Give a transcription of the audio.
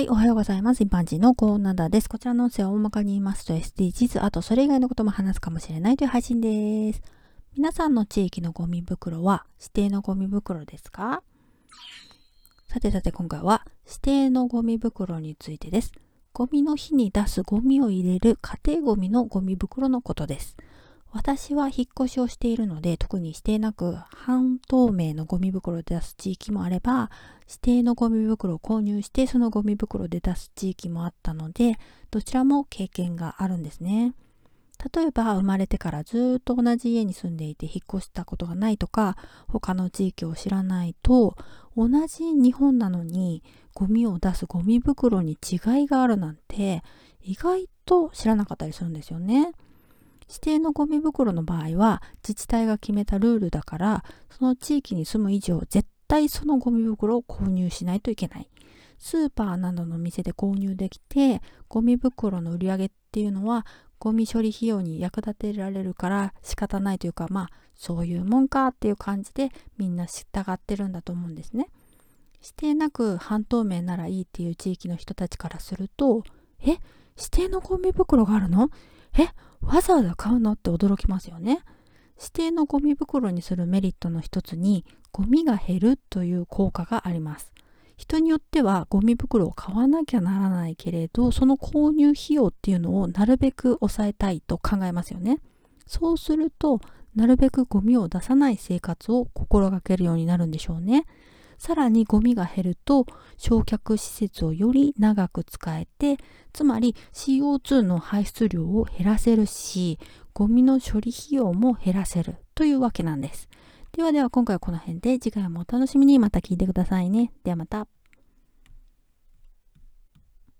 はい、おはようございます。一般人のコーナーです。こちらの音声は大まかに言いますと SDGs、あとそれ以外のことも話すかもしれないという配信です。皆さんの地域のゴミ袋は指定のゴミ袋ですか？さてさて今回は指定のゴミ袋についてです。ゴミの日に出すゴミを入れる家庭ゴミのゴミ袋のことです。私は引っ越しをしているので特に指定なく半透明のゴミ袋で出す地域もあれば指定のゴミ袋を購入してそのゴミ袋で出す地域もあったのでどちらも経験があるんですね。例えば生まれてからずっと同じ家に住んでいて引っ越したことがないとか他の地域を知らないと同じ日本なのにゴミを出すゴミ袋に違いがあるなんて意外と知らなかったりするんですよね。指定のゴミ袋の場合は自治体が決めたルールだからその地域に住む以上絶対そのゴミ袋を購入しないといけない。スーパーなどの店で購入できてゴミ袋の売り上げっていうのはゴミ処理費用に役立てられるから仕方ないというかまあそういうもんかっていう感じでみんな従ってるんだと思うんですね。指定なく半透明ならいいっていう地域の人たちからするとえ？指定のゴミ袋があるのえ？わざわざ買うのって驚きますよね。指定のゴミ袋にするメリットの一つにゴミが減るという効果があります。人によってはゴミ袋を買わなきゃならないけれどその購入費用っていうのをなるべく抑えたいと考えますよね。そうするとなるべくゴミを出さない生活を心がけるようになるんでしょうね。さらにゴミが減ると焼却施設をより長く使えてつまり CO2 の排出量を減らせるしゴミの処理費用も減らせるというわけなんです。ではでは今回はこの辺で次回もお楽しみに。また聞いてくださいね。ではまた。